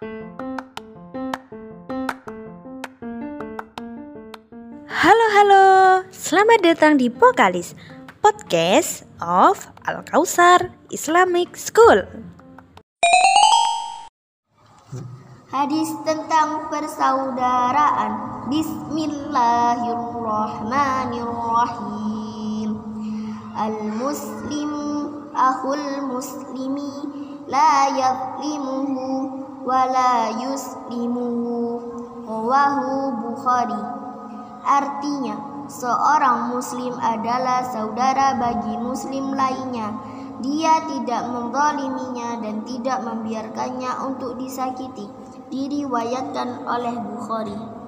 Halo halo, selamat datang di Pokalis Podcast of Al Kausar Islamic School. Hadis tentang persaudaraan. Bismillahirrahmanirrahim. Al-Muslim Ahul Muslimi La yadlimuhu Wa la yuslimuhu Rawahu Bukhari Artinya, seorang muslim adalah saudara bagi muslim lainnya. Dia tidak menzaliminya dan tidak membiarkannya untuk disakiti. Diriwayatkan oleh Bukhari.